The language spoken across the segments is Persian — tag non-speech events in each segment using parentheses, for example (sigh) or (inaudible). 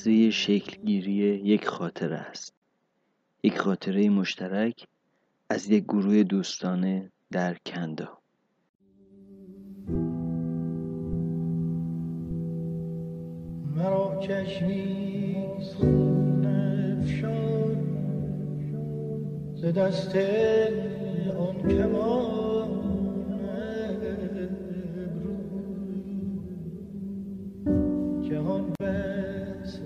لحظه شکلگیری یک خاطره است. یک خاطره مشترک از یک گروه دوستانه در کندا. مرا چشمیز خون افشان ز دست آن کمان جهان بس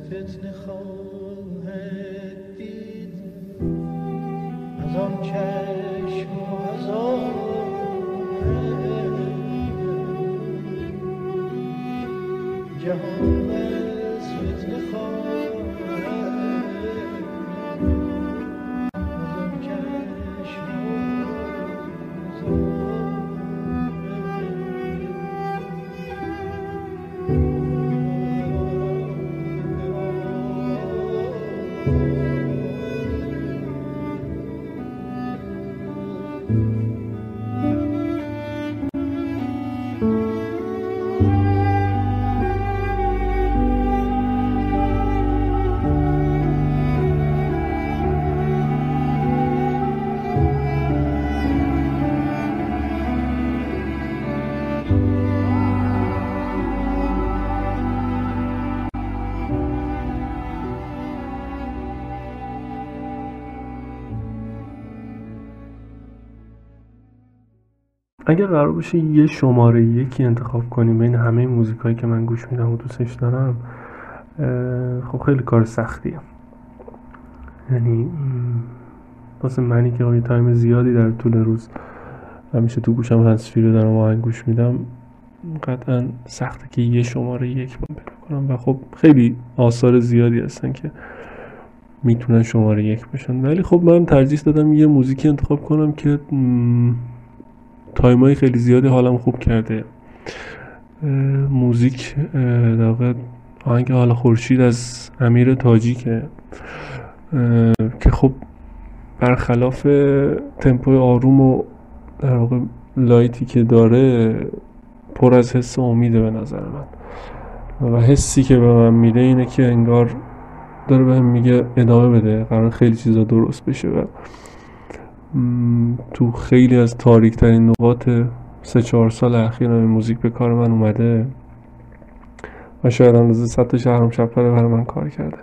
فتنه خواهد دید. از آن چشم و از آن جهان اگر قرار باشه یه شماره یکی انتخاب کنیم بین همه موزیک هایی که من گوش میدم و دوستش دارم خب خیلی کار سختیه. یعنی واسه منی که یه تایم زیادی در طول روز همیشه تو گوشم هنسفی رو دارم آهنگ گوش میدم قطعا سخته که یه شماره یک من پیدا کنم. و خب خیلی آثار زیادی هستن که می‌تونن شماره یک باشن ولی خب من ترجیح دادم یه موزیکی انتخاب کنم که time های خیلی زیادی حالم خوب کرده. موزیک در واقع آهنگ حال خورشید از امیر تاجیکه. که خب برخلاف تمپو آروم و در واقع light ی که داره پر از حس امیده به نظر من. و حسی که به من میده اینه که انگار داره بهم میگه ادامه بده قراره خیلی چیزا درست بشه. و تو خیلی از تاریک ترین نقاط سه چهار سال اخیر این موزیک به کار من اومده و شاید اندازه ست شهرم شپره برای من کار کرده.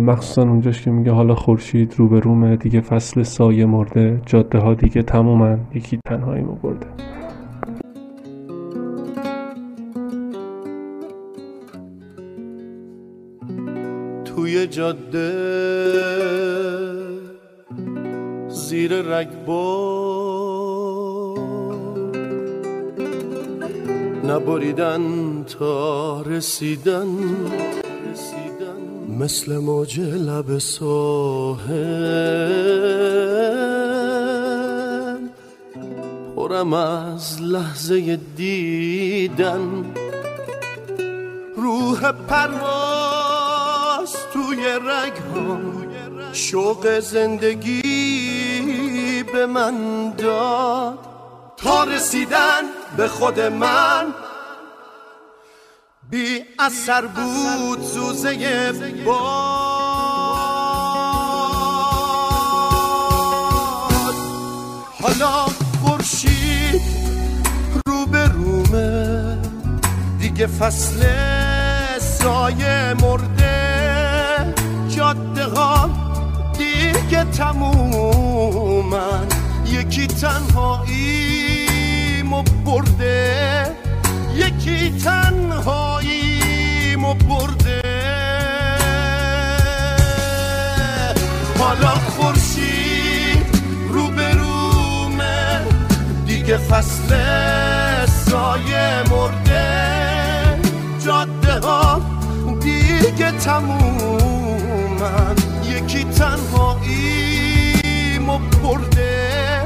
مخصوصا اونجاش که میگه حالا خورشید رو به رومه دیگه فصل سایه مرده جاده ها دیگه تمومن یکی تنهایی مو برده توی جاده زیر رگبار نبریدن تا رسیدن مثل موج لب ساحل. پرم از لحظه دیدن. روح پرواز توی رگ شوق زندگی به من داد تا رسیدن به خود من. بی اثر بود زوزه باد. حالا خورشید رو به رومه دیگه فصل سایه مرده. جاده ها دیگه تمومن. یکی تنهاییمو برده. یکی تنهاییمو برده. حالا خورشید رو به رومه دیگه فصل سایه مرده. جاده ها دیگه تمومن. یکی تنهاییمو برده.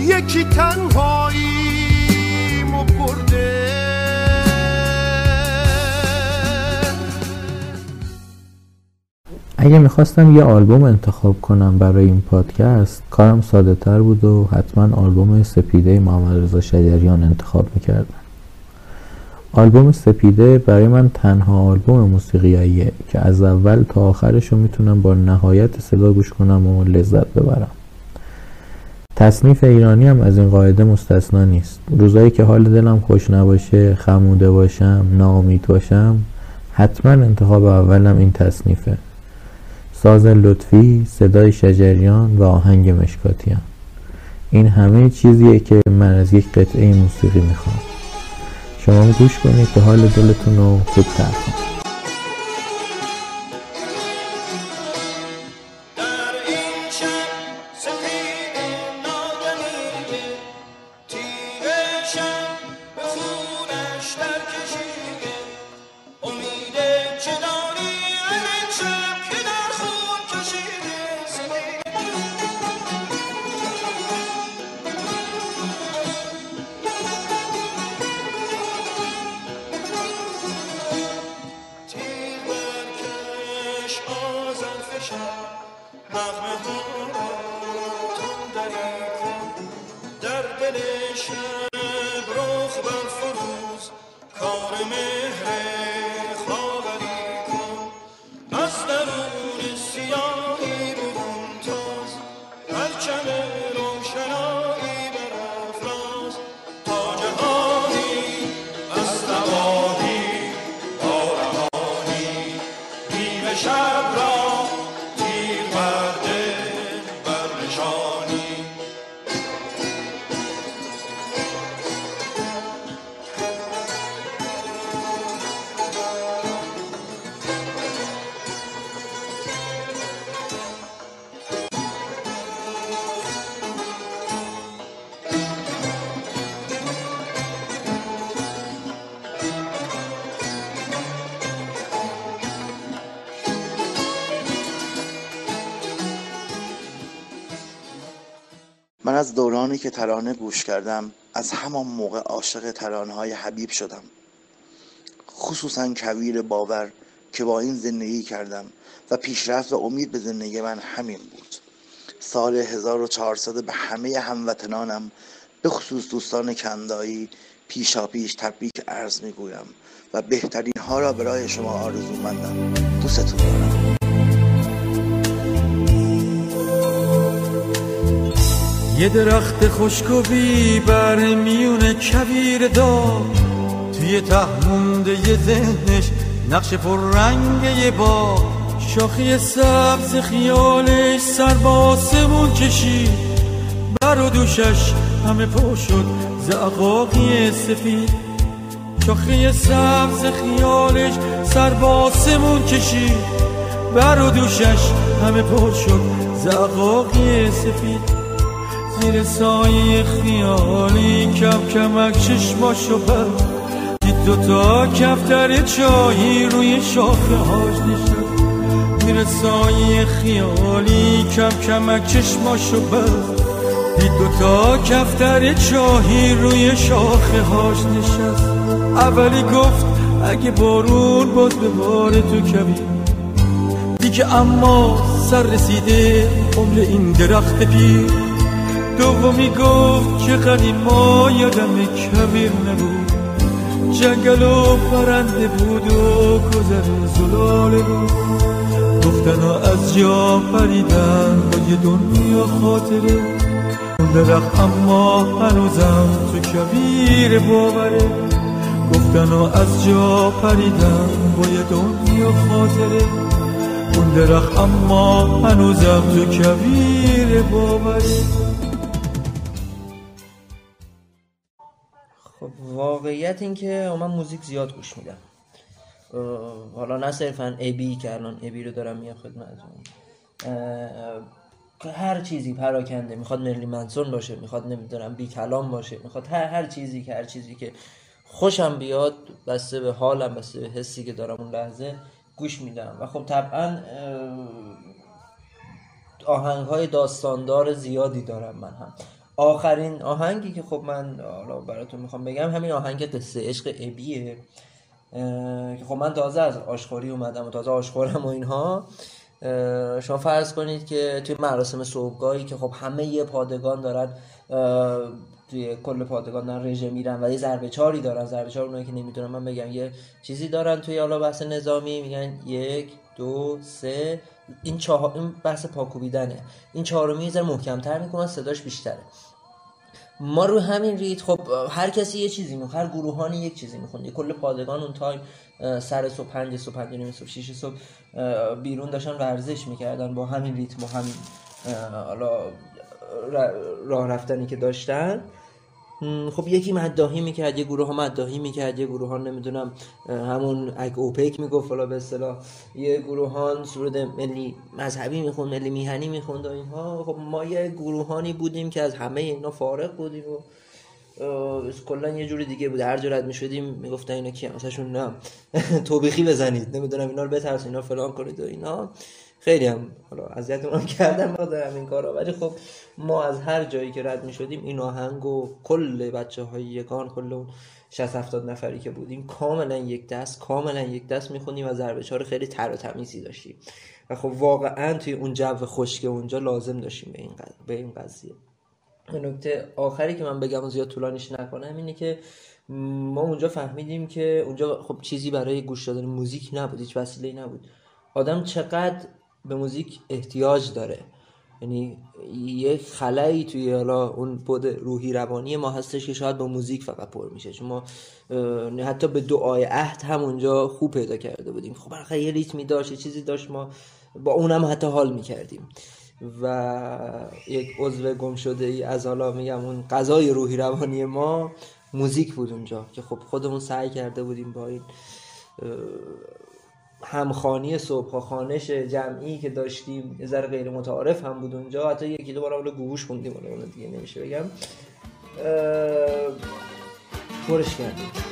یکی تنهاییمو برده. اگه می‌خواستم یه آلبوم انتخاب کنم برای این پادکست کارم ساده تر بود و حتما آلبوم سپیده محمد رضا شجریان انتخاب می‌کردم. آلبوم سپیده برای من تنها آلبوم موسیقیاییه که از اول تا آخرش رو می‌تونم با نهایت صدا گوش کنم و لذت ببرم. تصنیف ایرانی هم از این قاعده مستثنا نیست. روزایی که حال دلم خوش نباشه خموده باشم ناامید باشم حتما انتخاب اولم این تصنیفه. ساز لطفی صدای شجریان و آهنگ مشکاتیان. این همه چیزیه که من از یک قطعه موسیقی می‌خوام. شما گوش کنید که حال دلتون رو خوب کنید ترانه گوش کردم. از همان موقع عاشق ترانه های حبیب شدم. خصوصا کویر باور که با این زندگی کردم و پیشرفت و امید به زندگی من همین بود. سال 1400 به همه هموطنانم به خصوص دوستان کندایی پیشا پیش تبریک عرض می‌گویم و بهترین ها را برای شما آرزو مندم دوستتون دارم. یه درخت خشک بر میون کویر دار توی ته مونده یه ذهنش نقش پر رنگ یه با شاخی سبز خیالش سر با کشید. بر و دوشش همه پا شد زعقاقی سفید. شاخی سبز خیالش سر با کشید. بر و دوشش همه پا شد زعقاقی سفید. زیر سایه خیالی کم کمک چشماشو بر دید دوتا کفتر چایی روی شاخه هاش نشد زیر سایه خیالی کم کمک چشماشو بر دید دوتا کفتر چاهی روی شاخه هاش نشست. اولی گفت اگه بارون باز به بار تو کبیر دیگه اما سر رسیده عمر این درخت پیر. دومی گفت که قدیم ما یادم کبیر نبود. جنگل و پرنده بود و گذر زلاله بود. گفتن از جا پریدن با یه دنیا خاطره. اون درخت اما هنوزم تو کبیر باوره. گفتن از جا پریدن با یه دنیا خاطره. اون درخت اما هنوزم تو کبیر باوره. واقعیت این که من موزیک زیاد گوش میدم. حالا نه صرفا ابی که الان ابی رو دارم میام خدمتتون. هر چیزی پراکنده می‌خواد مرلی منسون باشه می‌خواد نمی‌دونم بی کلام باشه می‌خواد هر هر چیزی که هر چیزی که خوشم بیاد بسته به حالم بسته به حسی که دارم اون لحظه گوش میدم. و خب طبعا آهنگ های داستاندار زیادی دارم من هم. آخرین آهنگی که خب من حالا براتون می‌خوام بگم همین آهنگ قصه عشق ابیه که خب من تازه از آشخوری اومدم و تازه آشخورم و اینها. شما فرض کنید که توی مراسم صبحگاهی که خب همه پادگان دارن توی کل پادگان دارن رژه میرن و یه ضربه چاری دارن. ضربه چار اونایی که نمی‌دونم من بگم یه چیزی دارن توی حالا بحث نظامی میگن یک دو سه. این چهار این بحث پاکوبیدنه. این چهارمی یه محکمتر می‌کنن صداش بیشتره. ما رو همین ریتم خب هر کسی یه چیزی می‌خواد هر گروهانی یک چیزی می‌خوند کل پادگان اون time سر صبح پنج صبح پنج نیم صبح شیش صبح بیرون داشتن ورزش می‌کردن با همین ریتم و همین حالا راه رفتنی که داشتن. خب یکی مداهی می‌کرد یه گروه ها مداهی می‌کرد یه گروه ها نمی‌دونم همون اگ اوپیک می‌گفت فلا به اصطلاح یه گروه ها سرود ملی مذهبی می‌خوند ملی میهنی می‌خوند و اینها. خب ما یه گروهانی بودیم که از همه اینا فارغ بودیم و کلا یه جوری دیگه بود. هر جورت می‌شدیم می‌گفتن اینا کی مثلا نه. (laughs) توبیخی بزنید. نمی‌دونم اینا رو بترس اینا فلان کنید و اینا. خیلی هم حالا اذیتمون کردم دارم این کارا ولی خب ما از هر جایی که رد می شدیم این آهنگ و کل بچه های یکان کل اون 60 70 نفری که بودیم کاملا یک دست کاملا یک دست می‌خونیم و ضربه چهار خیلی تر و تمیزی داشتیم. و خب واقعا توی اون جو خشک اونجا لازم داشتیم به این به این قضیه. نکته آخری که من بگم زیاد طولانیش نکنم اینه که ما اونجا فهمیدیم که اونجا خب چیزی برای گوش دادن موزیک نبود هیچ وسیله نبود. آدم چقدر به موزیک احتیاج داره. یعنی یک خلایی توی حالا اون بود روحی روانی ما هستش که شاید با موزیک فقط پر میشه. چون حتی به دعای عهد هم اونجا خوب پیدا کرده بودیم. خب بالاخره یه ریتمی داشت یه چیزی داشت ما با اونم حتی حال می‌کردیم. و یک عضو گم شده ای از حالا میگم اون غذای روحی روانی ما موزیک بود اونجا که خب خودمون سعی کرده بودیم با این همخانی صبح خانش جمعی که داشتیم یه ذره غیر متعارف هم بود اونجا. حتی یکی دو بار اول گوش خوندیم دیگه نمیشه بگم. پرش کردیم.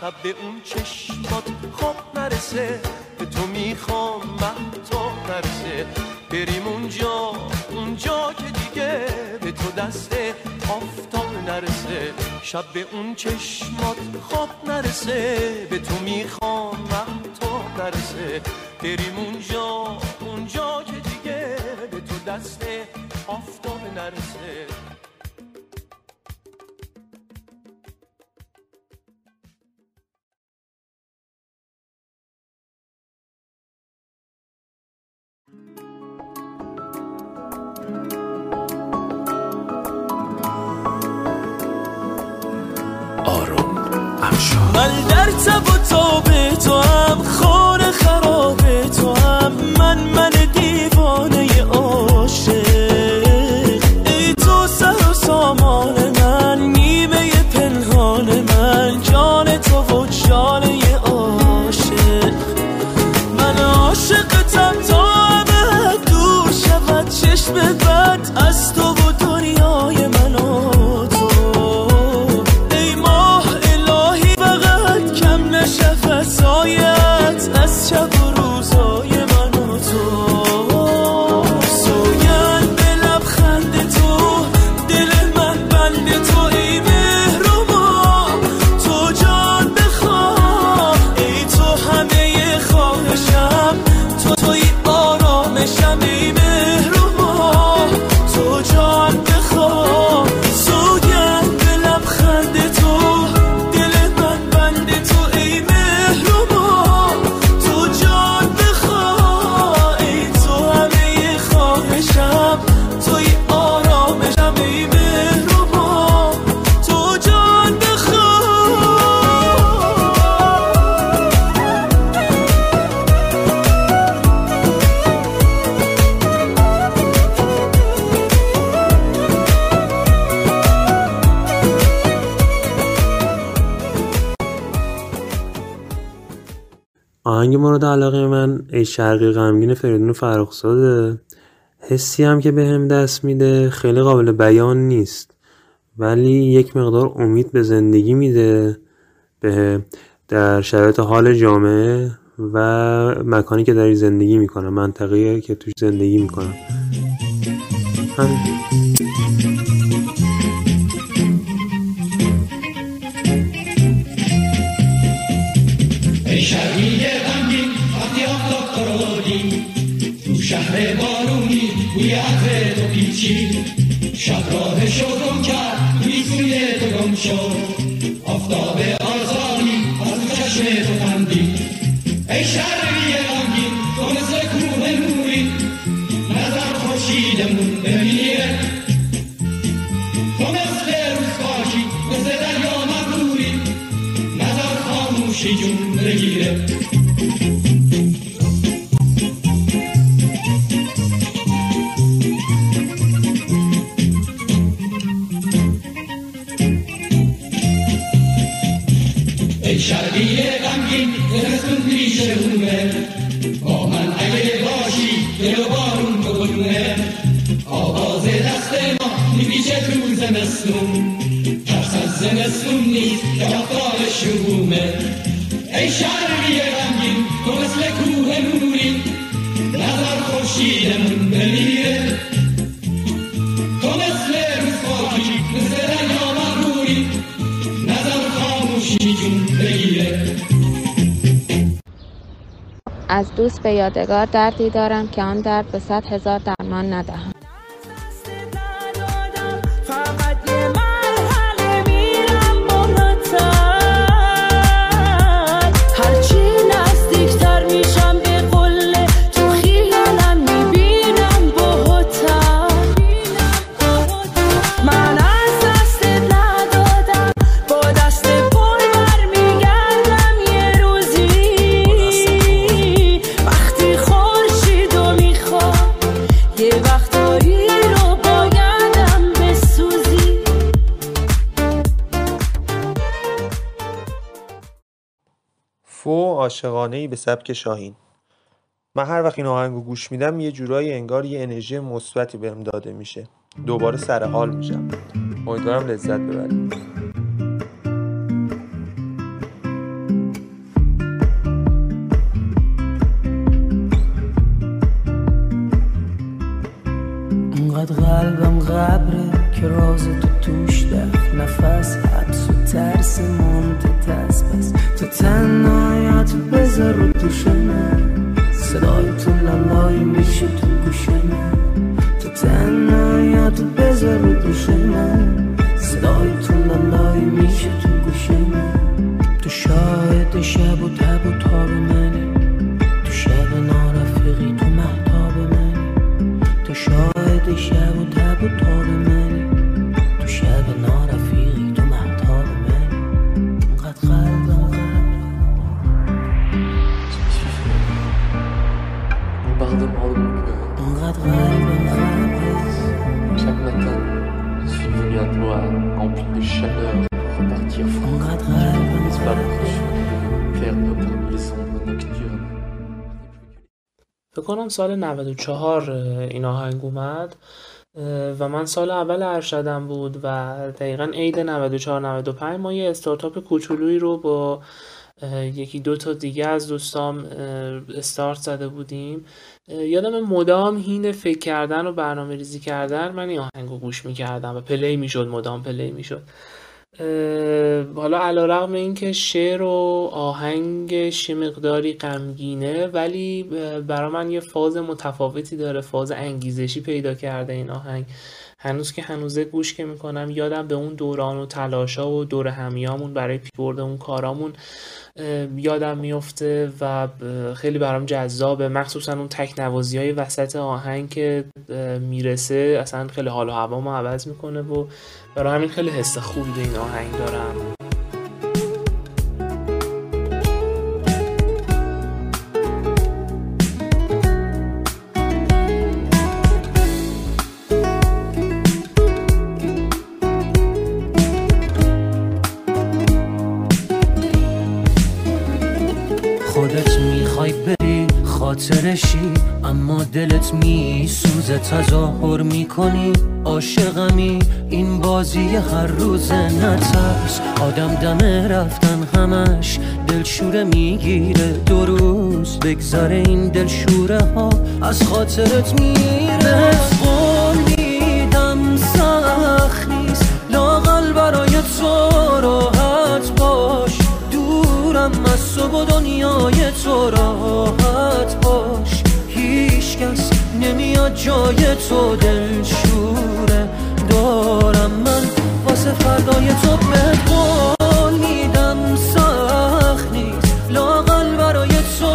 شب به اون چشمات خواب نرسه به تو می‌خوام تا نرسه. بریم اونجا اونجا که دیگه به تو دست آفتاب نرسه. شب به اون چشمات خواب نرسه به تو می‌خوام تا نرسه. بریم اونجا اونجا که دیگه به تو دست آفتاب نرسه. آهنگ مورد علاقه من ای شرقی غمگین فریدون فرخزاده. حسی هم که به هم دست میده خیلی قابل بیان نیست. ولی یک مقدار امید به زندگی میده به در شرایط حال جامعه و مکانی که داری زندگی می‌کنم منطقه که توش زندگی می‌کنم تو پیچی شب راه شو کرد سوی تو گم شد. آفتاب آزادی از چشم تو خندید ای شرقی غمگین تو مثل کوه نوری. نظر خورشیدمون بمیره. تو مثل روز پاکی مثل دریا مغروری نظر خاموشی جون از دوست به یادگار دردی دارم که آن درد به صد هزار درمان ندهم. عاشقانه به سبک شاهین. من هر وقت این آهنگو گوش میدم یه جورایی انگار یه انرژی مثبتی بهم داده میشه. دوباره سر حال میشم. امیدوارم لذت ببرید. قلبم غبره که راز تو توش دف نفس حبس و ترس مونده دست پس تو تنهایت بذار رو دوش من. صدای تو لالایی میشه تو گوش من. تو تنهایت بذار رو دوش من. صدای تو لالایی میشه تو گوش من. تو شاهد شب à toi, rempli de chaleur, pour repartir nocturnes. فکر کنم سال 94 این آهنگ اومد و من سال اول ارشدم بود و دقیقا عید 94 95 ما یه استارتاپ کوچولویی رو با یکی دو تا دیگه از دوستام استارت زده بودیم. یادم مدام حین فکر کردن و برنامه ریزی کردن من این آهنگ رو گوش می‌کردم و play می‌شد مدام play می‌شد. حالا علا رقم این که شعر و آهنگش یه مقداری غمگینه ولی برا من یه فاز متفاوتی داره فاز انگیزشی پیدا کرده این آهنگ. هنوز که هنوزه گوش که می‌کنم یادم به اون دوران و تلاشا و دور همیامون برای پیورد اون کارامون یادم میفته و خیلی برام جذابه. مخصوصا اون تکنوازی های وسط آهنگ که می‌رسه اصلا خیلی حال و هوامو عوض می‌کنه و برای همین خیلی حس خوبی این آهنگ دارم. خاطرشی اما دلت می سوزه تظاهر می‌کنی. عاشقمی این بازی هر روز نترس. آدم دمه رفتن همش دلشوره می‌گیره. دو روز بگذره این دلشوره ها از خاطرت میره. قول میدم سخت نیست. لاغل برای تو راحت باش. دورم از و دنیای تو راحت. جای تو دلشوره. دارم من واسه فردای تو قول میدم سخت نیست. لاغل برای تو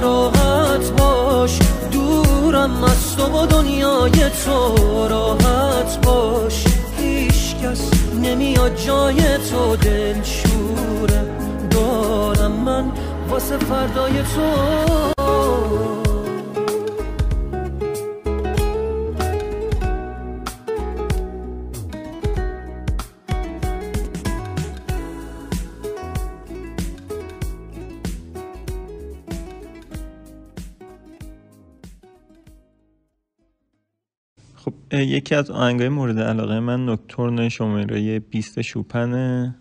راحت باش. دورم از تو و دنیای تو راحت باش. هیچ کس نمیاد جای تو دلشوره. دارم من واسه فردای تو یکی از آهنگای مورد علاقه من نکتورن شماره 20 شوپنه.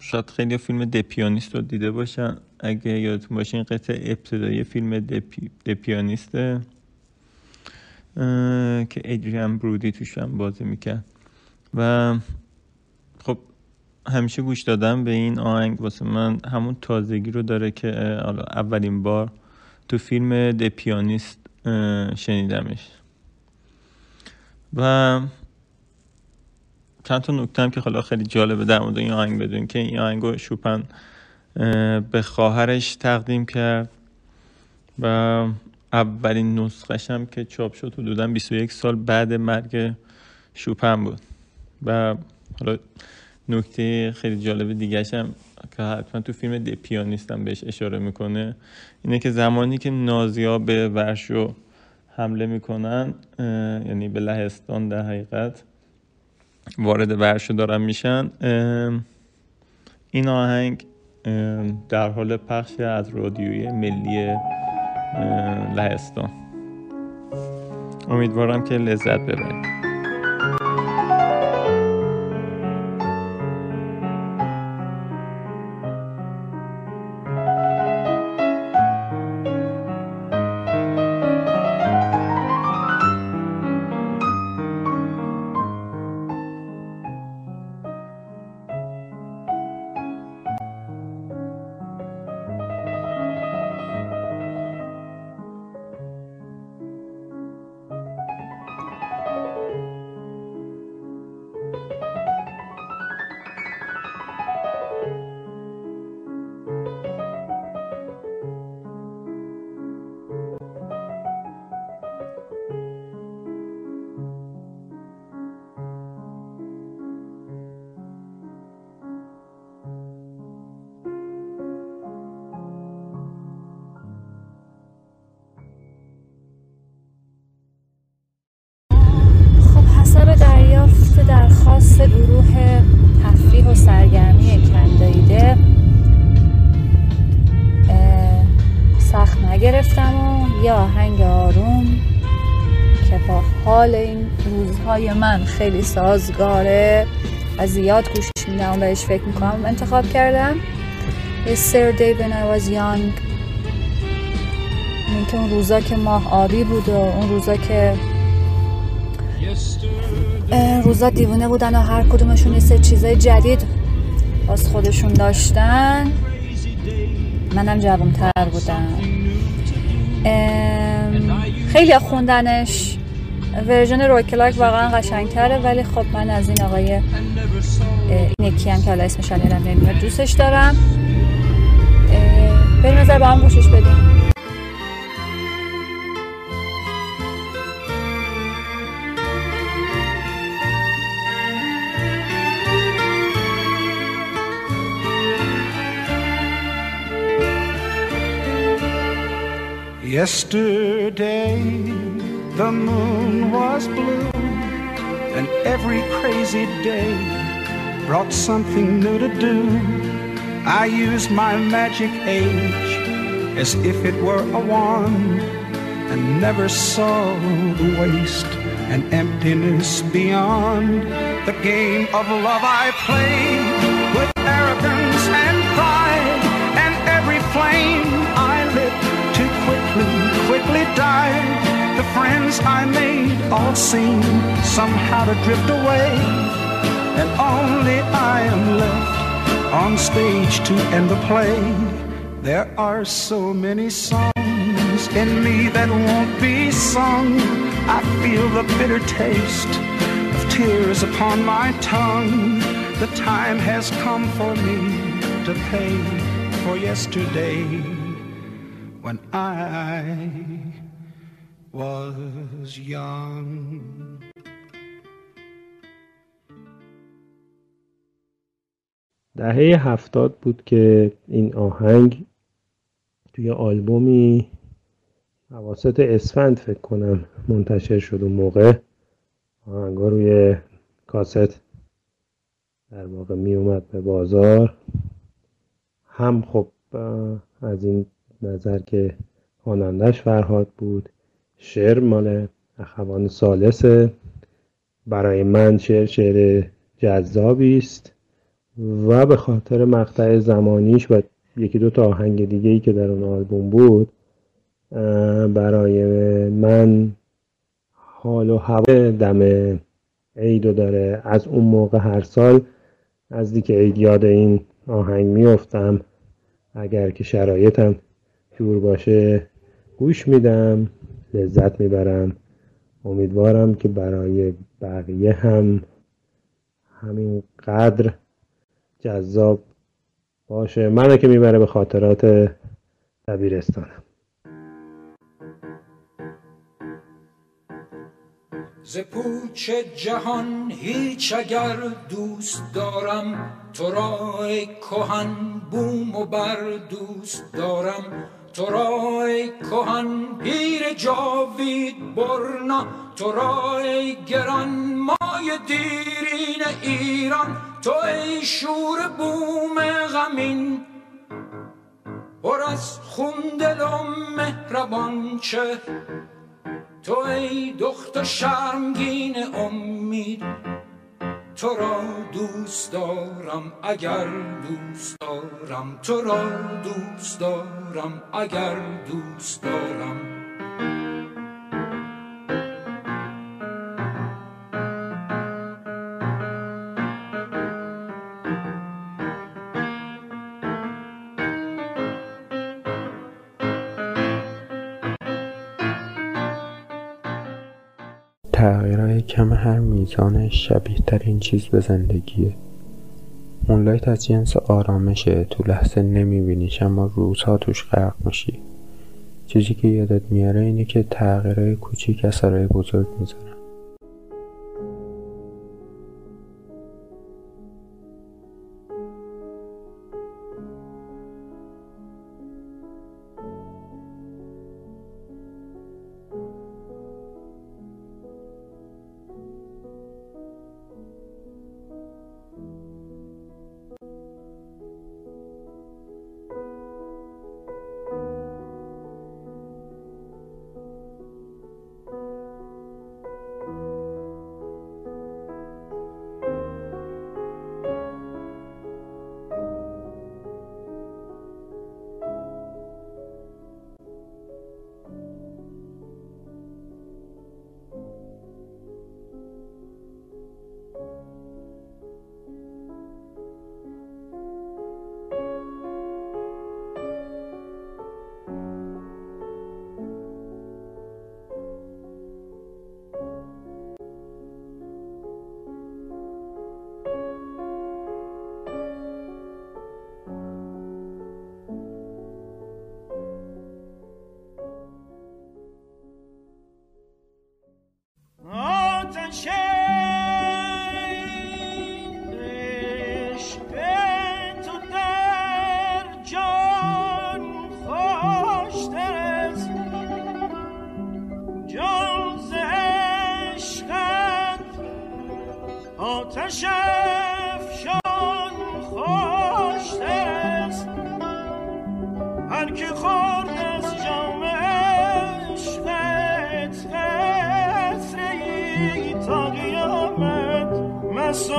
شاید خیلی فیلم دپیانیست رو دیده باشن. اگه یادتون باشه این قطعه ابتدایی فیلم دپی... دپیانیسته که ادریان برودی توش هم بازی می‌کرد. و خب همیشه گوش دادم به این آهنگ. واسه من همون تازگی رو داره که اولین بار تو فیلم دپیانیست شنیدمش. و چند تا نکته که حالا خیلی جالبه در مورد این آهنگ بدون که این آهنگ رو شوپن به خواهرش تقدیم کرد و اولین نسخش هم که چاپ شد حدودا 21 سال بعد مرگ شوپن بود. و حالا نکته خیلی جالب دیگه هم که حتما تو فیلم دی پیانیست هم بهش اشاره می‌کنه اینه که زمانی که نازی ها به ورشو حمله می‌کنن یعنی به لهستان در حقیقت وارد ورشو دارن میشن این آهنگ در حال پخش از رادیوی ملی لهستان. امیدوارم که لذت ببرید. خیلی سازگاره و زیاد گوش میدم بهش فکر می‌کنم. انتخاب کردم. Yesterday when I was young. این که اون روزا که ماه آبی بود و اون روزا که روزا دیوونه بودن و هر کدومشون یه چیزای جدید باز خودشون داشتن. منم جوانتر بودم. خیلی خوندنش. ورژن روی کلاک واقعا قشنگتره ولی خب من از این آقای یکی هم که حالا اسمش یادم نمیاد دوستش دارم. بریم نظر با هم گوشش بدیم. Yesterday the moon was blue, and every crazy day brought something new to do. I used my magic age as if it were a wand and never saw the waste and emptiness beyond. The game of love I played with arrogance and pride, and every flame I lit too quickly, quickly died. Friends I made all seem somehow to drift away, and only I am left on stage to end the play. There are so many songs in me that won't be sung. I feel the bitter taste of tears upon my tongue. The time has come for me to pay for yesterday when I was young. دهه هفتاد بود که این آهنگ توی آلبومی حواست اسفند فکر کنم منتشر شد اون موقع. آهنگا روی کاست در واقع می اومد به بازار. هم خب از این نظر که خوانندش فرهاد بود. شعر مال اخوان سالسه برای من شعر شعر جذابی است و به خاطر مقطع زمانیش و یکی دو تا آهنگ دیگه ای که در اون آلبوم بود برای من حال و هوا دم عیدو داره. از اون موقع هر سال نزدیک عید یاد این آهنگ میفتم اگر که شرایطم جور باشه گوش میدم. لذت می‌برم. امیدوارم که برای بقیه هم همین قدر جذاب باشه. منو که می‌بره به خاطرات دبیرستانم. ز پوچ جهان هیچ اگر دوست دارم تو را کهن بوم و بر دوست دارم. تو را ای کهن پیر جاوید برنا تو را ای گران مای دیرین ایران. تو ای شور بوم غمین پر از خون دل و مهربان چه؟ تو ای دخت شرمگین امید تو را دوست دارم اگر دوست دارم؟ تو را دوست دارم اگر دوست دارم؟ تغییرهای کم هر میزان شبیه ترین چیز به زندگیه. مونلایت از جنس آرامشه تو لحظه نمیبینیش اما روزها توش غرق میشی. چیزی که یادت میاره اینه که تغییرهای کوچیک اثرهای بزرگ می‌ذارن که خورد از جام عشقت قطره تا قیامت مست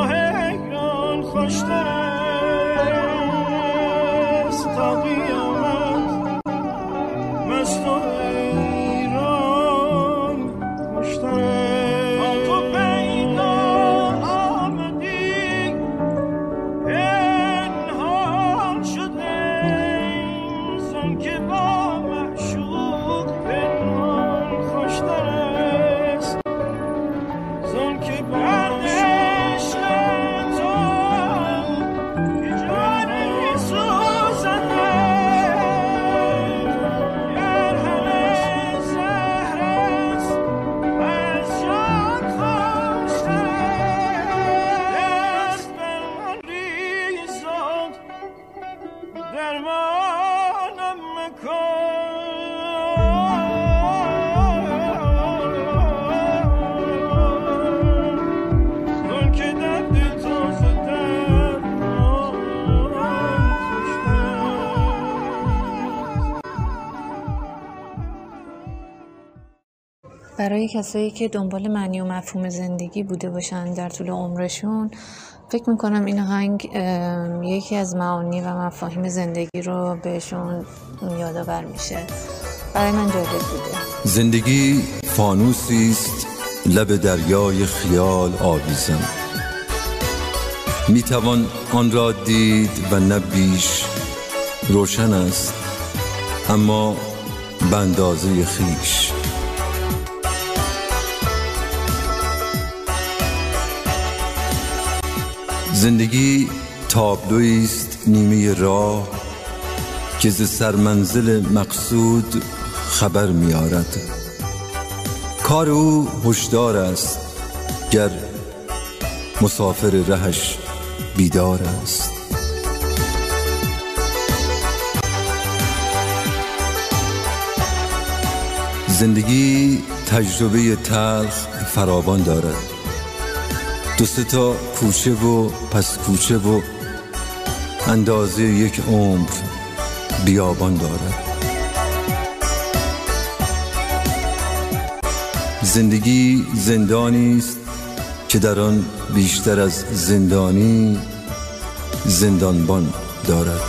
کسایی که دنبال معنی و مفهوم زندگی بوده باشن در طول عمرشون فکر می‌کنم این آهنگ ام، یکی از معانی و مفاهیم زندگی رو بهشون یادآور میشه. برای من جالب بوده. زندگی فانوسی است لب دریای خیال آویزان. می توان آن را دید و نه بیش روشن است اما به اندازه خیش. زندگی تابلویی است نیمه راه که ز سرمنزل مقصود خبر می‌آورد کار او هشدار است گر مسافر رهش بیدار است. زندگی تجربه تلخ فراوان دارد. دو تا کوچه و پس کوچه و اندازه یک عمر بیابان دارد زندگی زندانی است که در آن بیشتر از زندانی زندانبان دارد.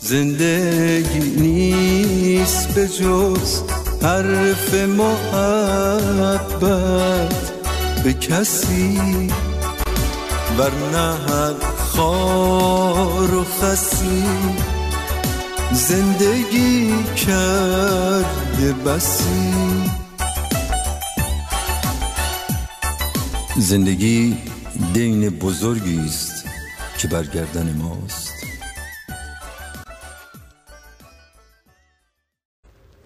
زندگی نیست به جز حرف محبت. به کسی ورنه هر خار و خسی زندگی کرده بسی. زندگی دین بزرگی است که بر گردن ماست.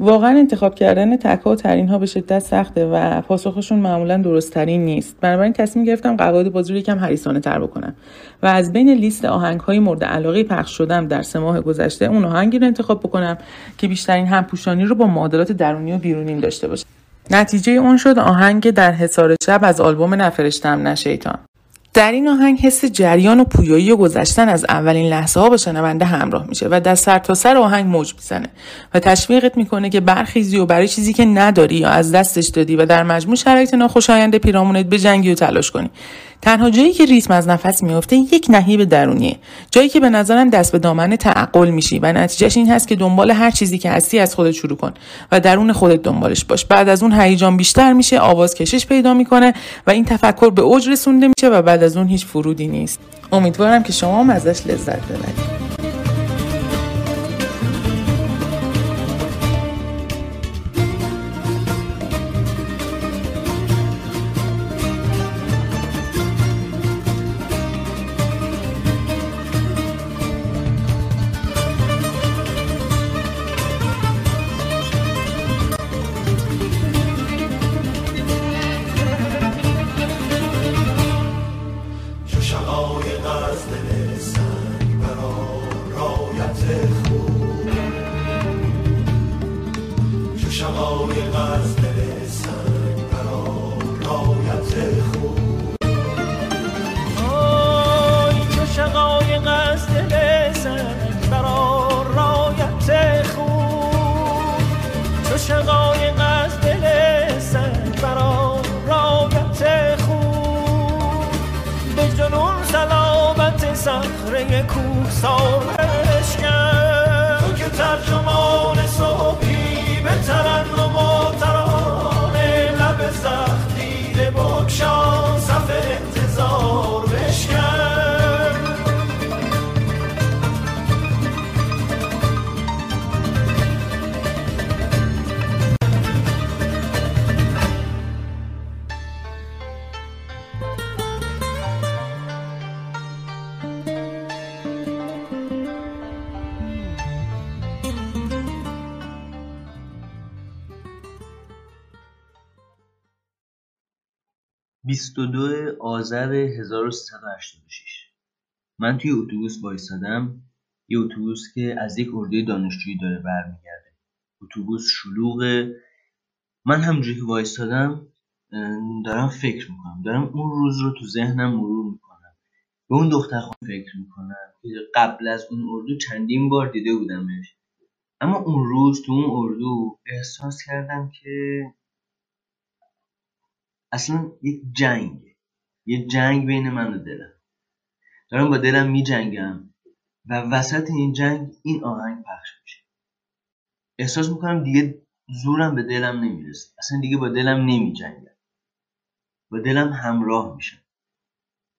واقعا انتخاب کردن تکا و ترین ها به شدت سخته و پاسخشون معمولا درست ترین نیست. بنابراین تصمیم گرفتم قواعد بازی رو یکم حریصانه تر بکنم و از بین لیست آهنگ های مورد علاقه پخش شدم در سه ماه گذشته اون آهنگی رو انتخاب بکنم که بیشترین همپوشانی رو با معادلات درونی و بیرونین داشته باشه. نتیجه اون شد آهنگ در حصار شب از آلبوم نفرشتم نه شیطان. در این آهنگ حس جریان و پویایی و گذشتن از اولین لحظه ها با شنونده همراه میشه و در سر تا سر آهنگ موج می‌زنه و تشویقت می‌کنه که برخیزی و برای چیزی که نداری یا از دستش دادی و در مجموع شرایط ناخوشایند پیرامونت به جنگی و تلاش کنی. تنها جایی که ریتم از نفس میفته یک نهیب درونیه. جایی که به نظرم دست به دامن تعقل میشی و نتیجهش این هست که دنبال هر چیزی که هستی از خودت شروع کن و درون خودت دنبالش باش. بعد از اون هیجان بیشتر میشه آواز کشش پیدا می‌کنه و این تفکر به اوج رسونده میشه و بعد از اون هیچ فرودی نیست. امیدوارم که شما هم ازش لذت ببرید. بیست و دو آذر 1386 من توی اتوبوس وایسادم یه اتوبوس که از یک اردوی دانشجویی داره برمیگرده. اتوبوس شلوغه. من همونجوری که وایسادم دارم فکر می‌کنم. دارم اون روز رو تو ذهنم مرور می‌کنم. به اون دختر فکر می‌کنم که قبل از اون اردو چندین بار دیده بودمش. اما اون روز تو اون اردو احساس کردم که اصلا یک جنگه. یه جنگ بین من و دلم. دارم با دلم میجنگم و وسط این جنگ این آهنگ پخش میشه. احساس می‌کنم دیگه زورم به دلم نمی‌رسه. اصلا دیگه با دلم نمیجنگم. با دلم همراه میشم.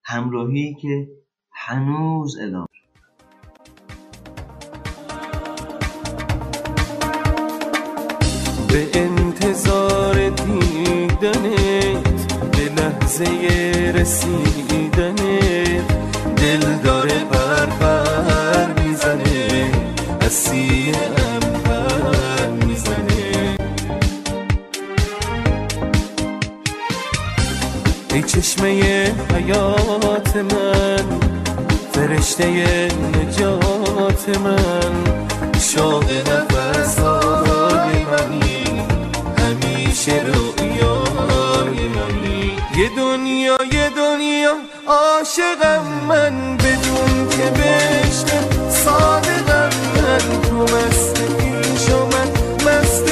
همراهی که هنوز ادامه به انتظار دیدنت به لحظه رسیدنت دل داره بر بر می‌زنه از سیم پر می‌زنه. ای چشمه حیات من فرشته نجات من شاه نفسهای منی همیشه منی یه دنیا یه دنیا عاشقم من بدون که بشنم صادقم من تو مست پیش و من مست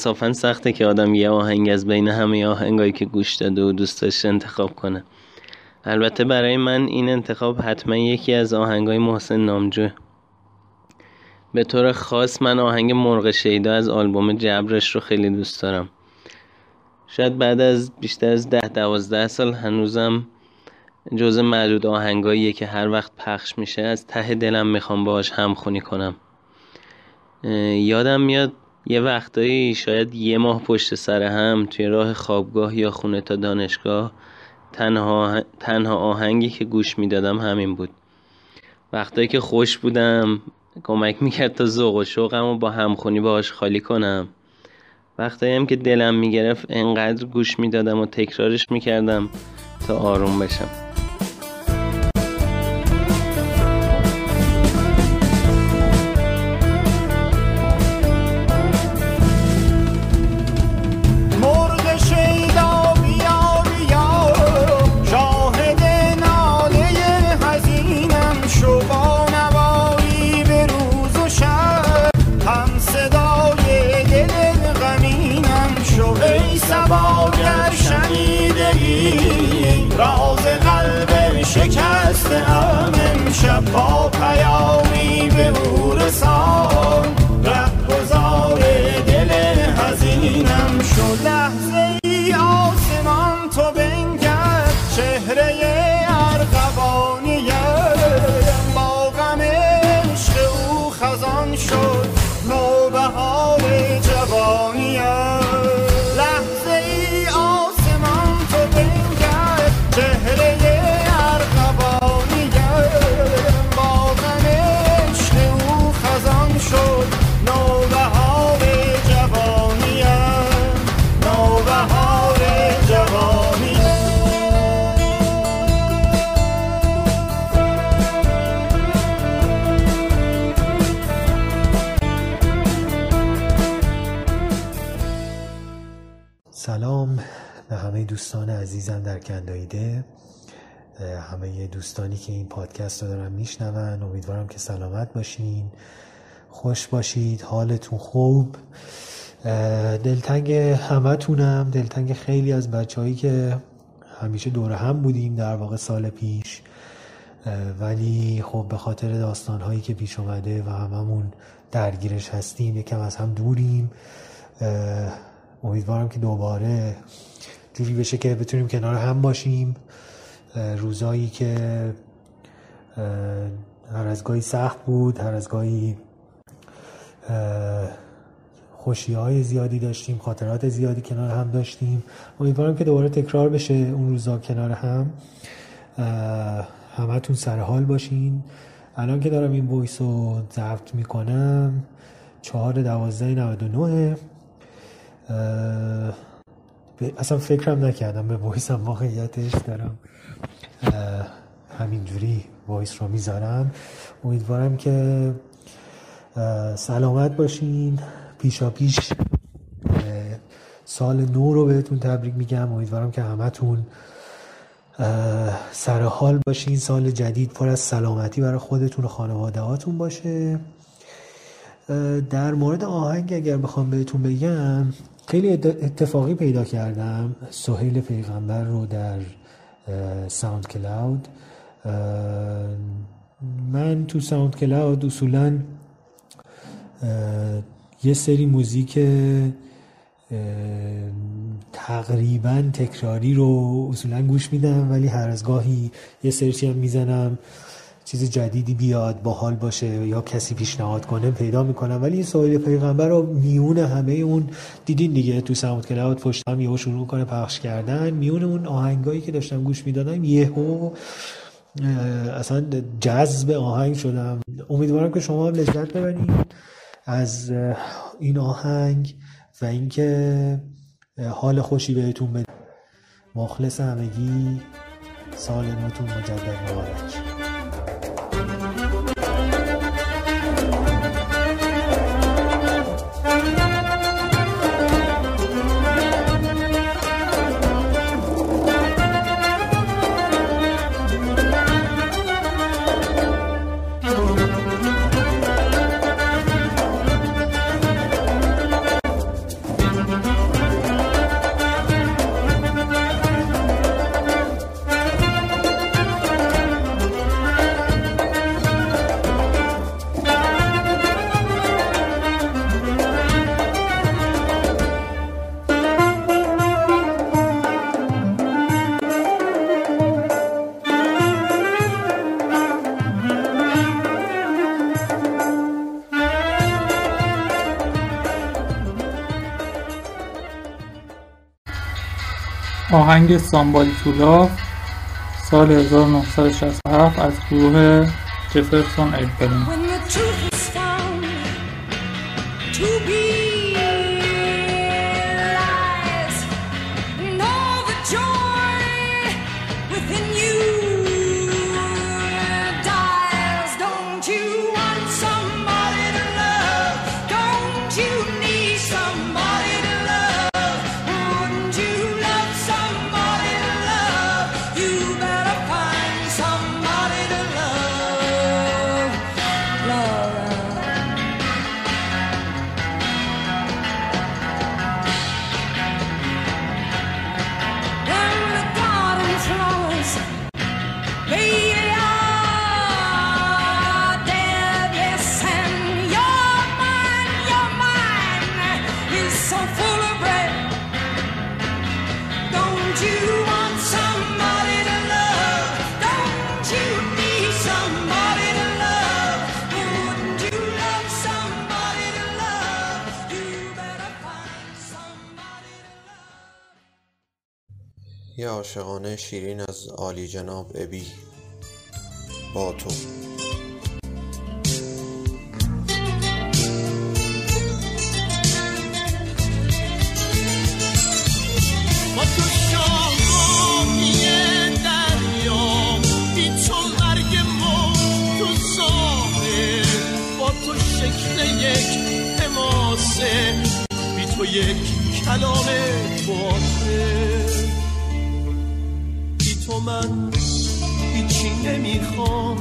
انصافا سخته که آدم یه آهنگ از بین همه آهنگایی که گوش داده و دوست داشته انتخاب کنه. البته برای من این انتخاب حتما یکی از آهنگای محسن نامجوه به طور خاص من آهنگ مرغ شیدا از آلبوم جبرش رو خیلی دوست دارم. شاید بعد از بیشتر از ده دوازده سال هنوزم جز معدود آهنگاییه که هر وقت پخش میشه از ته دلم می‌خوام باهاش همخونی کنم. یادم میاد یه وقتایی شاید یه ماه پشت سر هم توی راه خوابگاه یا خونه تا دانشگاه تنها, تنها آهنگی که گوش می‌دادم همین بود. وقتایی که خوش بودم کمک می‌کرد تا ذوق و شوقم و با همخونی باهاش خالی کنم. وقتایی هم که دلم می‌گرفت انقدر گوش می‌دادم و تکرارش می‌کردم تا آروم بشم. با پیامی کنداییده همه دوستانی که این پادکست رو دارن میشنون امیدوارم که سلامت باشین خوش باشید حالتون خوب. دلتنگ همه تونم دلتنگ خیلی از بچههایی که همیشه دور هم بودیم در واقع سال پیش. ولی خب به خاطر داستان هایی که پیش اومده و هممون درگیرش هستیم یکم از هم دوریم. امیدوارم که دوباره جوری بشه که بتونیم کنار هم باشیم. روزایی که هر از گاهی سخت بود هر از گاهی خوشی های زیادی داشتیم خاطرات زیادی کنار هم داشتیم. امیدوارم که دوباره تکرار بشه اون روزا کنار هم. همتون سر حال باشین. الان که دارم این وایس رو ضبط می‌کنم چهار دوازده نود و اصلا فکرم نکردم به voice هم واقعیتش دارم. همینجوری voice رو می‌ذارم. امیدوارم که سلامت باشین. پیشا پیش سال نو رو بهتون تبریک میگم. امیدوارم که همتون سر حال باشین. سال جدید پر از سلامتی برای خودتون و خانواده هاتون باشه در مورد آهنگ اگر بخوام بهتون بگم خیلی اتفاقی پیدا کردم. سهیل پیغمبر رو در SoundCloud من تو SoundCloud اصولا یه سری موزیک تقریبا تکراری رو اصولا گوش میدم ولی هر از گاهی یه search ی هم می‌زنم. چیز جدیدی بیاد باحال باشه یا کسی پیشنهاد کنه پیدا می‌کنم. ولی این سوال پیغمبر رو میون همه اون دیدین دیگه تو ساوند کلاود پشتم یهو شروع کنه پخش کردن. میون اون آهنگایی که داشتم گوش می‌دادم یهو اصلا جذب آهنگ شدم. امیدوارم که شما هم لذت ببرید از این آهنگ و اینکه حال خوشی بهتون بده مخلص همگی سال نوتون مجدد مبارک. آهنگ سامبادی تو سال 1967 از گروه جفرسون ایپلین شیرین از عالی جناب ابی با تو. با تو شاهانی من هیچی نمی‌خوام.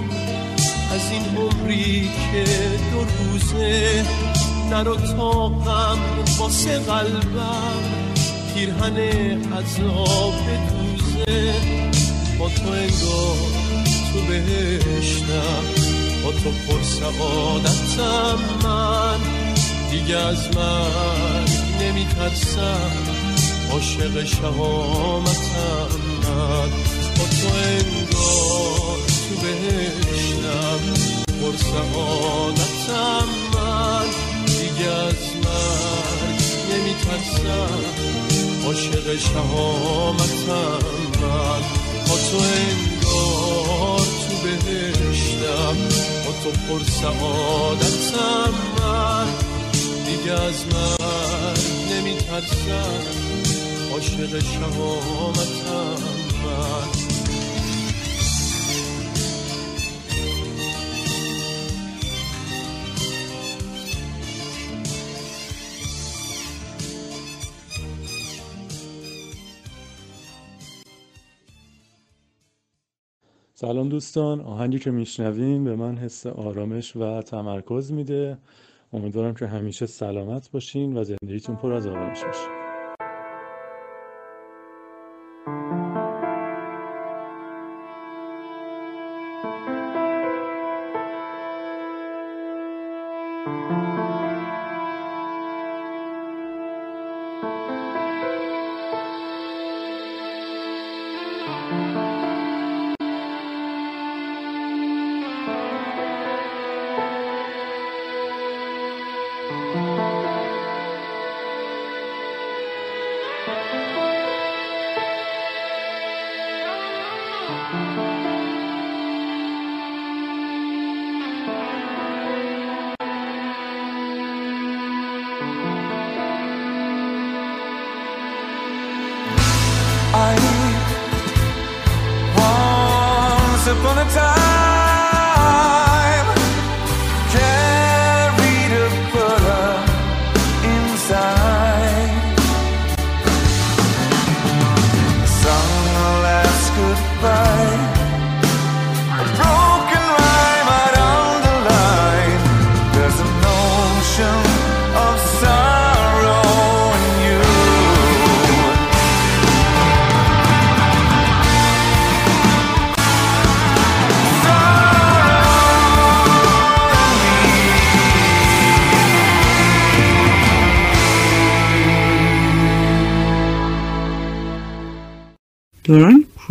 از این عمری که دو روزه نرو تا غم واسه قلبم. پیرهن عذاب دوزه. با تو انگار تو بهشتم. با تو پر سعادتم من. دیگه از من نمیترسم. عاشق شهامتم من. تو انگار تو بهشتم پر سعادتم من دیگه از من نمیترسم عاشق شهامتم من با تو انگار تو بهشتم با تو پر سعادتم من دیگه از من نمیترسم. عاشق شهامتم من. سلام دوستان آهنگی که میشنویم به من حس آرامش و تمرکز میده. امیدوارم که همیشه سلامت باشین و زندگیتون پر از آرامش باشه.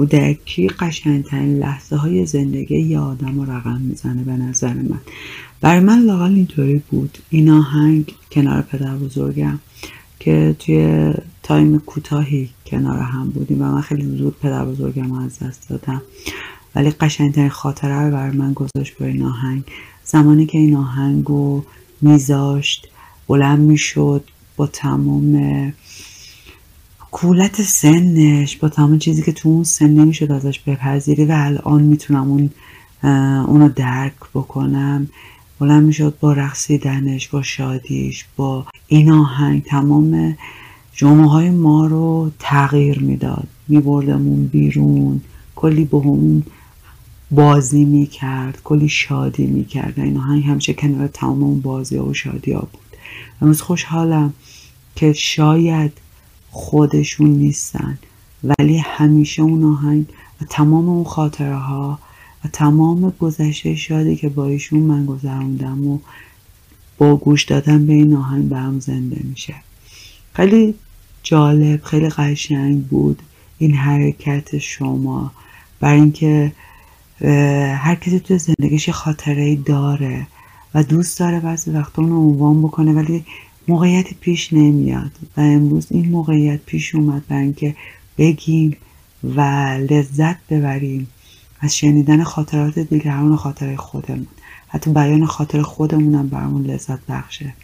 کودکی قشنگترین لحظه های زندگی یه آدم رو رقم می‌زنه به نظر من. برای من لاقل اینطوری بود. این آهنگ کنار پدر بزرگم که توی تایم کوتاهی کنار هم بودیم و من خیلی زود پدر بزرگم از دست دادم. ولی قشنگترین خاطره رو برای من گذاشت با این آهنگ. زمانی که این آهنگ رو میذاشت بلند می‌شد با تمام کولت سنش با تمام چیزی که تو اون سن نمی‌شد ازش بپذیری و الان می‌تونم اون اونو درک بکنم. بلند می‌شد با رقصیدنش با شادیش با این آهنگ تمام جمعه های ما رو تغییر می‌داد. میبردمون بیرون کلی با همون بازی می‌کرد کلی شادی می‌کرد. این آهنگ همیشه کنار تمام اون بازی ها و شادی ها بود. امروز خوشحالم که شاید خودشون نیستن. ولی همیشه اون آهنگ و تمام اون خاطره ها و تمام گذشته شادی که با ایشون من گذروندم و با گوش دادن به این آهنگ برام زنده میشه. خیلی جالب خیلی قشنگ بود این حرکت شما. برای اینکه هر کسی تو زندگیش خاطره داره و دوست داره بعضی وقتا اونو عنوان بکنه ولی موقعیتی پیش نمیاد و امروز این موقعیت پیش اومد برای اینکه بگیم و لذت ببریم از شنیدن خاطرات دیگران و خاطره خودمون. حتی بیان خاطر خودمونم برامون لذت بخشه.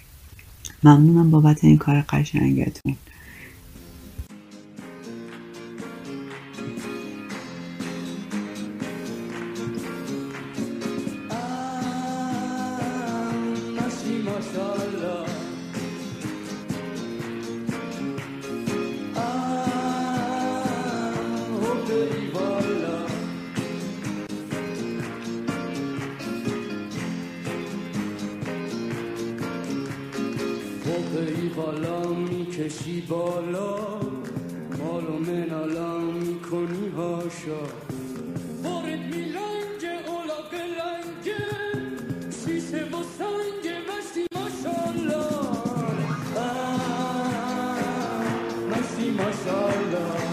ممنونم بابت این کار قشنگتون. بالا می‌کشی بالا مال و منالا می‌کنی هاشا. بارد میلنگ اولا قلنگ شیشه و سنگ مشتی ماشالله مشتی ماشالله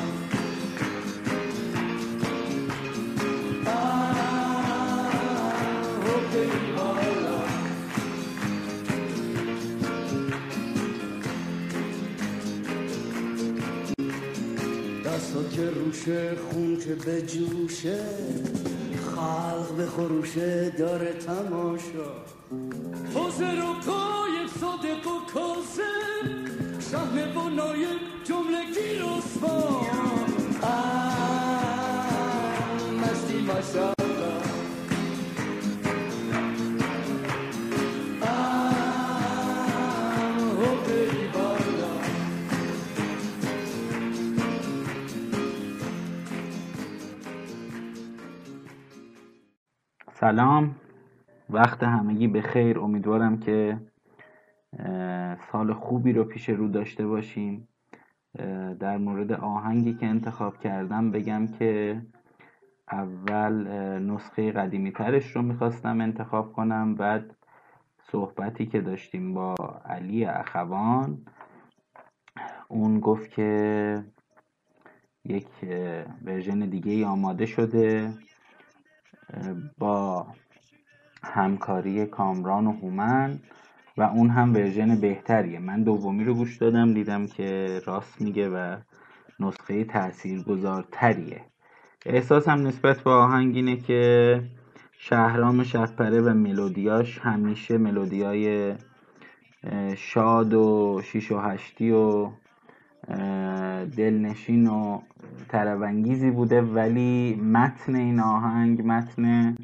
روشه خون که به جوشه خلق به خروشه داره تماشا. حاضر و قایب صادق و کاسم شهر و نایب جمله گیر و سلام. وقت همگی به خیر امیدوارم که سال خوبی رو پیش رو داشته باشیم. در مورد آهنگی که انتخاب کردم بگم که اول نسخه قدیمی ترش رو می‌خواستم انتخاب کنم. بعد صحبتی که داشتیم با علی اخوان اون گفت که یک version دیگه ای آماده شده. با همکاری کامران و هومن و اون هم version بهتریه. من دومی رو گوش دادم دیدم که راست میگه و نسخه تاثیرگذارتریه. احساسم نسبت به آهنگ اینه که شهرام شبپره و ملودیاش همیشه ملودیای شاد و شیش و هشتی و دلنشین و طربانگیزی بوده ولی متن این آهنگ متن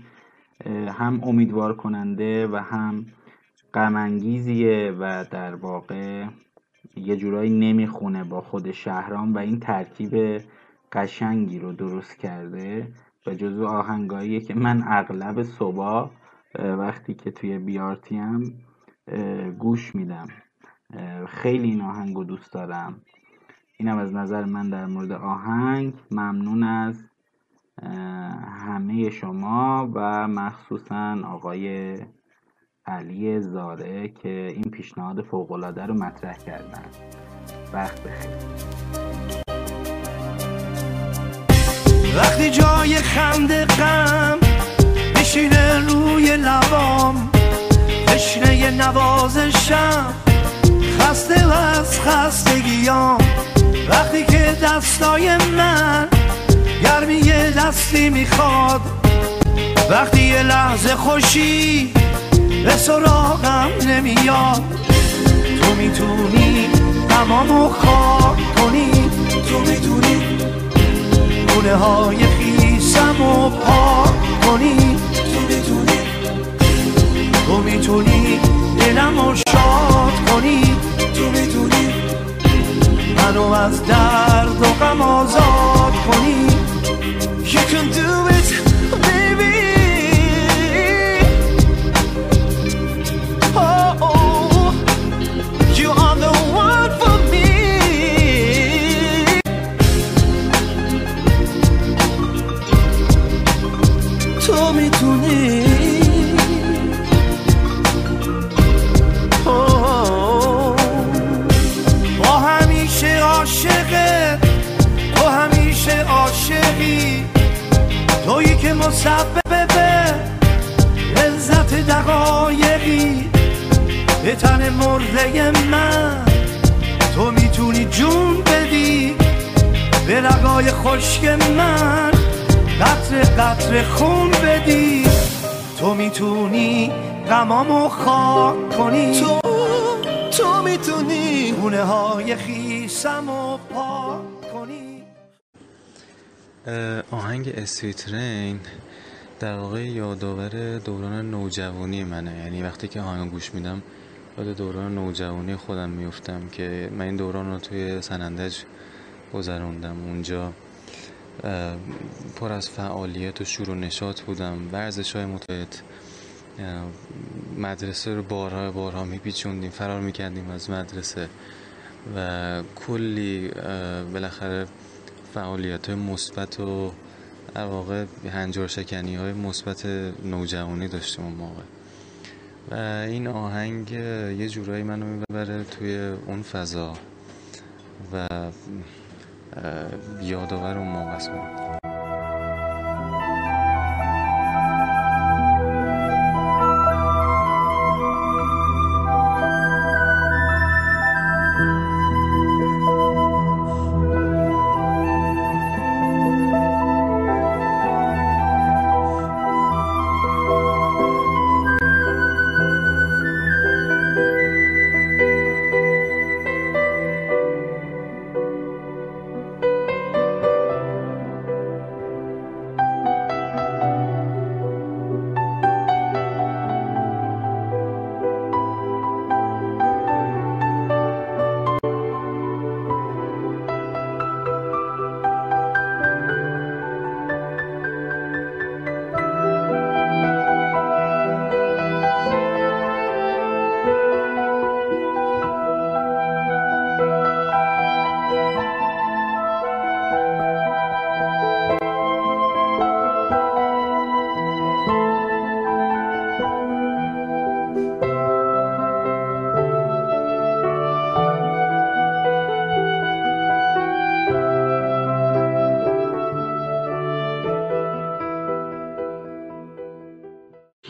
هم امیدوار کننده و هم غم انگیزیه و در واقع یه جورایی نمی‌خونه با خود شهرام و این ترکیب قشنگی رو درست کرده و جزو آهنگاییه که من اغلب صبح وقتی که توی بیارتی هم گوش میدم. خیلی این آهنگ رو دوست دارم. اینم از نظر من در مورد آهنگ ممنون از همه شما و مخصوصا آقای علی زاره که این پیشنهاد فوقالعاده رو مطرح کردن. وقت بخیر. وقتی جای خنده غم روی لبام تشنه نوازشم خسته از خستگیام. وقتی که دستای من گرمی دستی می‌خواد وقتی یه لحظه خوشی به سراغم نمیاد. تو می‌تونی تمامو خاک کنی تو می‌تونی گونه های خیسم و پاک کنی. تو می‌تونی تو می‌تونی دلم شاد کنی. تو می‌تونی منو از درد و غم آزاد کنی You can do it baby Oh, oh. You are the one for me تو میتونی مسبب لذت دقایقی به تن مرده من. تو می‌تونی جون بدی به رگای خشک من. قطر قطر خون بدی. تو می‌تونی غمامو خاک کنی. تو تو می‌تونی گونه های خیسم و پاک کنی. آهنگ استریت رین در واقع یادآور دوران نوجوانی منه. یعنی وقتی که آهنگ گوش میدم یاد دوران نوجوانی خودم میفتم که من این دوران رو توی سنندج گذروندم. اونجا پر از فعالیت و شور و نشاط بودم. ورزش های متفاوت مدرسه رو بارها بارها میپیچوندیم فرار می‌کردیم از مدرسه و کلی بالاخره فعالیت مثبت و در واقع هنجار شکنی های مثبت نوجوانی داشتیم اون موقع. و این آهنگ یه جورایی منو می‌بره توی اون فضا و یادآور اون موقع است.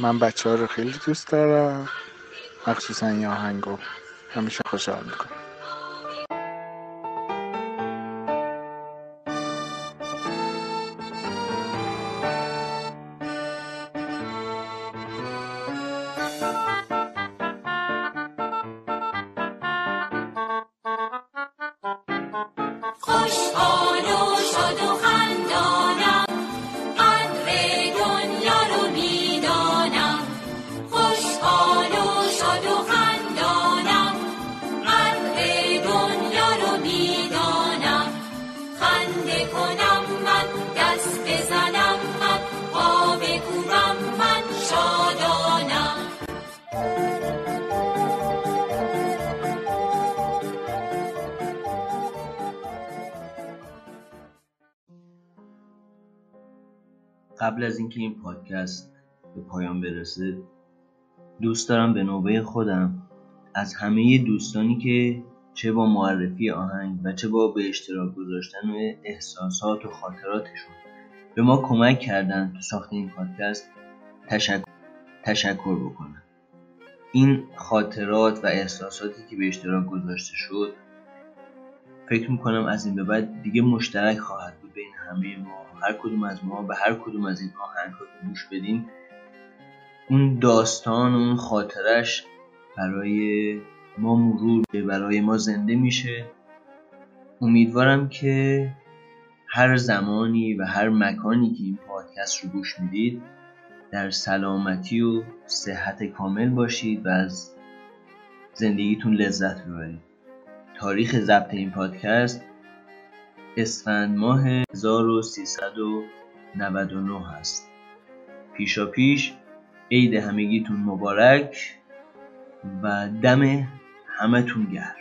من بچه ها رو خیلی دوست دارم. مخصوصا این آهنگو. همیشه خوشحال می‌کنم. پادکست به پایان برسه. دوست دارم به نوبه خودم. از همه دوستانی که چه با معرفی آهنگ و چه با به اشتراک گذاشتن احساسات و خاطراتشون به ما کمک کردن تو ساخت این پادکست تشکر, تشکر بکنم. این خاطرات و احساساتی که به اشتراک گذاشته شد فکر می‌کنم از این به بعد دیگه مشترک خواهد بود. همه ما هر کدوم از ما به هر کدوم از این آهنگ ها گوش بدیم اون داستان اون خاطرش برای ما مرور برای ما زنده میشه. امیدوارم که هر زمانی و هر مکانی که این پادکست رو گوش می‌دید در سلامتی و صحت کامل باشید و از زندگیتون لذت ببرید. تاریخ ضبط این پادکست اسفند ماه 1399 هست. پیشا پیش عید همگیتون مبارک و دم همتون گرم.